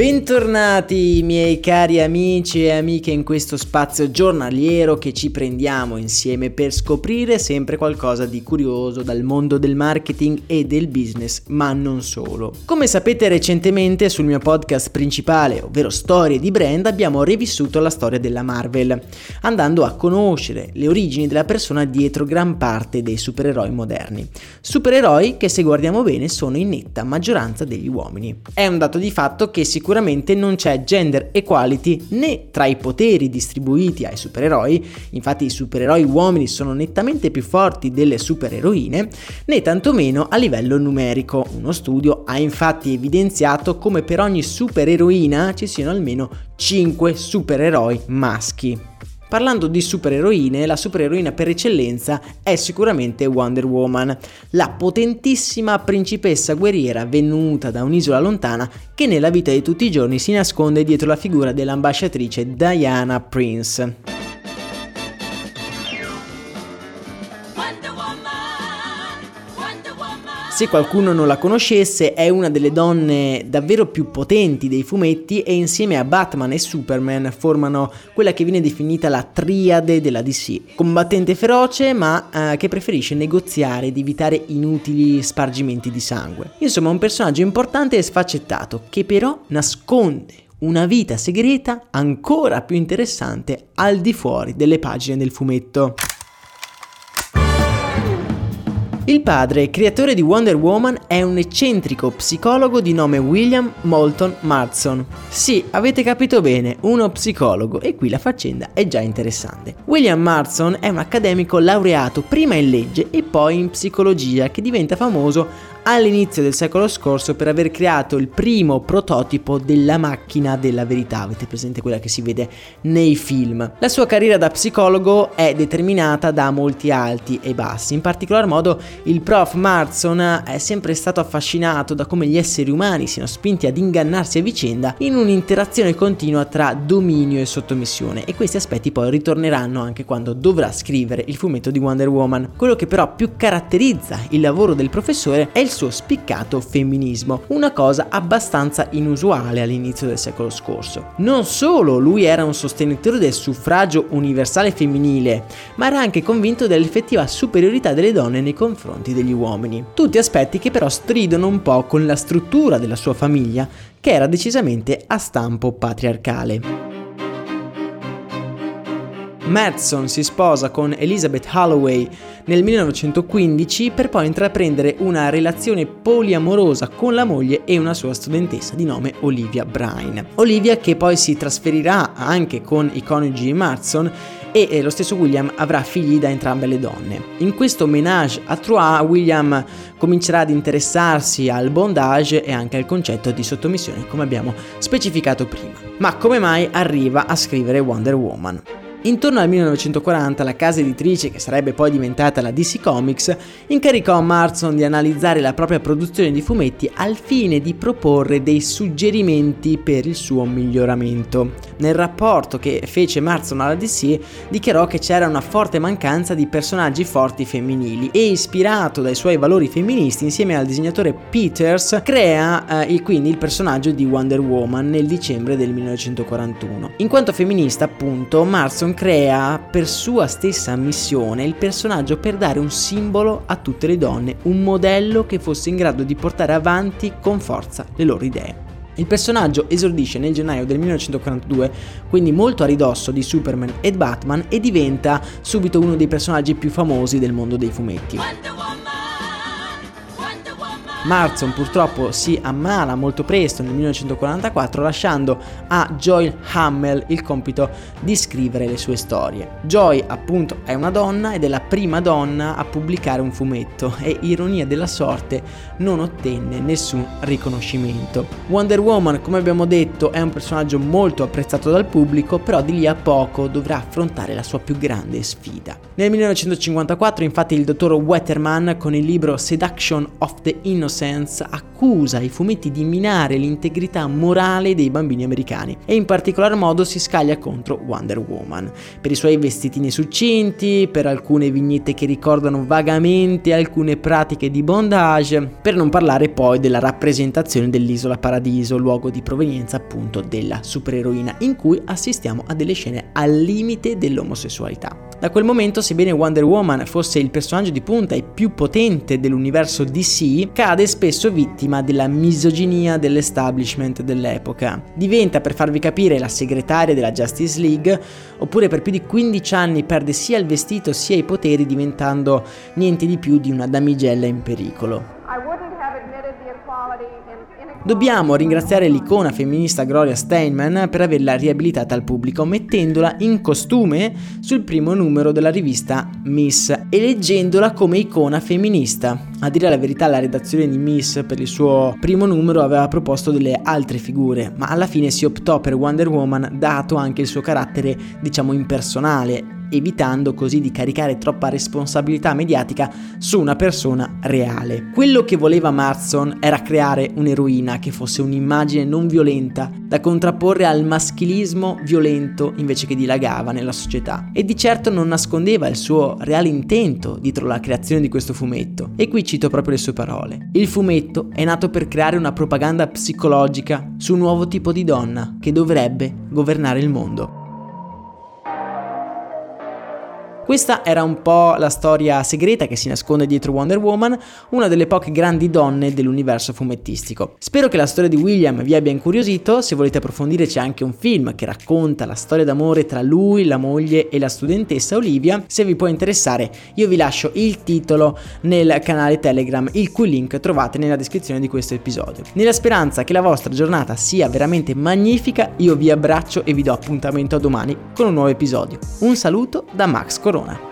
Bentornati miei cari amici e amiche in questo spazio giornaliero che ci prendiamo insieme per scoprire sempre qualcosa di curioso dal mondo del marketing e del business, ma non solo. Come sapete recentemente sul mio podcast principale, ovvero Storie di Brand, abbiamo rivissuto la storia della Marvel, andando a conoscere le origini della persona dietro gran parte dei supereroi moderni. Supereroi che se guardiamo bene sono in netta maggioranza degli uomini. È un dato di fatto che sicuramente sicuramente non c'è gender equality né tra i poteri distribuiti ai supereroi, infatti i supereroi uomini sono nettamente più forti delle supereroine, né tantomeno a livello numerico. Uno studio ha infatti evidenziato come per ogni supereroina ci siano almeno 5 supereroi maschi. Parlando di supereroine, la supereroina per eccellenza è sicuramente Wonder Woman, la potentissima principessa guerriera venuta da un'isola lontana che nella vita di tutti i giorni si nasconde dietro la figura dell'ambasciatrice Diana Prince. Se qualcuno non la conoscesse, è una delle donne davvero più potenti dei fumetti e insieme a Batman e Superman formano quella che viene definita la triade della DC. Combattente feroce, ma eh, che preferisce negoziare ed evitare inutili spargimenti di sangue. Insomma, un personaggio importante e sfaccettato, che però nasconde una vita segreta ancora più interessante al di fuori delle pagine del fumetto. Il padre, creatore di Wonder Woman, è un eccentrico psicologo di nome William Moulton Marston. Sì, avete capito bene, uno psicologo e qui la faccenda è già interessante. William Marston è un accademico laureato prima in legge e poi in psicologia che diventa famoso all'inizio del secolo scorso per aver creato il primo prototipo della macchina della verità, avete presente quella che si vede nei film. La sua carriera da psicologo è determinata da molti alti e bassi, in particolar modo il prof Marston è sempre stato affascinato da come gli esseri umani siano spinti ad ingannarsi a vicenda in un'interazione continua tra dominio e sottomissione e questi aspetti poi ritorneranno anche quando dovrà scrivere il fumetto di Wonder Woman. Quello che però più caratterizza il lavoro del professore è il suo spiccato femminismo, una cosa abbastanza inusuale all'inizio del secolo scorso. Non solo lui era un sostenitore del suffragio universale femminile, ma era anche convinto dell'effettiva superiorità delle donne nei confronti degli uomini. Tutti aspetti che però stridono un po' con la struttura della sua famiglia, che era decisamente a stampo patriarcale. Madson si sposa con Elizabeth Holloway nel 1915 per poi intraprendere una relazione poliamorosa con la moglie e una sua studentessa di nome Olivia Bryan. Olivia che poi si trasferirà anche con i coniugi Madson e lo stesso William avrà figli da entrambe le donne. In questo ménage à trois William comincerà ad interessarsi al bondage e anche al concetto di sottomissione come abbiamo specificato prima. Ma come mai arriva a scrivere Wonder Woman? Intorno al 1940 la casa editrice, che sarebbe poi diventata la DC Comics, incaricò Marston di analizzare la propria produzione di fumetti al fine di proporre dei suggerimenti per il suo miglioramento. Nel rapporto che fece Marston alla DC dichiarò che c'era una forte mancanza di personaggi forti femminili e ispirato dai suoi valori femministi insieme al disegnatore Peters crea eh, quindi il personaggio di Wonder Woman nel dicembre del 1941. In quanto femminista appunto Marston Jackson crea per sua stessa missione il personaggio per dare un simbolo a tutte le donne, un modello che fosse in grado di portare avanti con forza le loro idee. Il personaggio esordisce nel gennaio del 1942, quindi molto a ridosso di Superman e Batman, e diventa subito uno dei personaggi più famosi del mondo dei fumetti. Marston purtroppo si ammala molto presto nel 1944 lasciando a Joy Hammel il compito di scrivere le sue storie. Joy appunto è una donna ed è la prima donna a pubblicare un fumetto e ironia della sorte non ottenne nessun riconoscimento. Wonder Woman come abbiamo detto è un personaggio molto apprezzato dal pubblico però di lì a poco dovrà affrontare la sua più grande sfida. Nel 1954 infatti il dottor Wetterman con il libro Seduction of the Innocent Innocence accusa i fumetti di minare l'integrità morale dei bambini americani e in particolar modo si scaglia contro Wonder Woman per i suoi vestitini succinti, per alcune vignette che ricordano vagamente alcune pratiche di bondage, per non parlare poi della rappresentazione dell'isola Paradiso, luogo di provenienza appunto della supereroina, in cui assistiamo a delle scene al limite dell'omosessualità. Da quel momento, sebbene Wonder Woman fosse il personaggio di punta e più potente dell'universo DC, cade spesso vittima della misoginia dell'establishment dell'epoca. Diventa, per farvi capire, la segretaria della Justice League, oppure per più di 15 anni perde sia il vestito sia i poteri diventando niente di più di una damigella in pericolo. Dobbiamo ringraziare l'icona femminista Gloria Steinman per averla riabilitata al pubblico mettendola in costume sul primo numero della rivista Miss e leggendola come icona femminista. A dire la verità la redazione di Miss per il suo primo numero aveva proposto delle altre figure, ma alla fine si optò per Wonder Woman dato anche il suo carattere diciamo impersonale evitando così di caricare troppa responsabilità mediatica su una persona reale. Quello che voleva Marston era creare un'eroina che fosse un'immagine non violenta da contrapporre al maschilismo violento invece che dilagava nella società e di certo non nascondeva il suo reale intento dietro la creazione di questo fumetto. E qui cito proprio le sue parole. Il fumetto è nato per creare una propaganda psicologica su un nuovo tipo di donna che dovrebbe governare il mondo. Questa era un po' la storia segreta che si nasconde dietro Wonder Woman, una delle poche grandi donne dell'universo fumettistico. Spero che la storia di William vi abbia incuriosito, se volete approfondire c'è anche un film che racconta la storia d'amore tra lui, la moglie e la studentessa Olivia, se vi può interessare io vi lascio il titolo nel canale Telegram, il cui link trovate nella descrizione di questo episodio. Nella speranza che la vostra giornata sia veramente magnifica, io vi abbraccio e vi do appuntamento a domani con un nuovo episodio. Un saluto da Max Corona.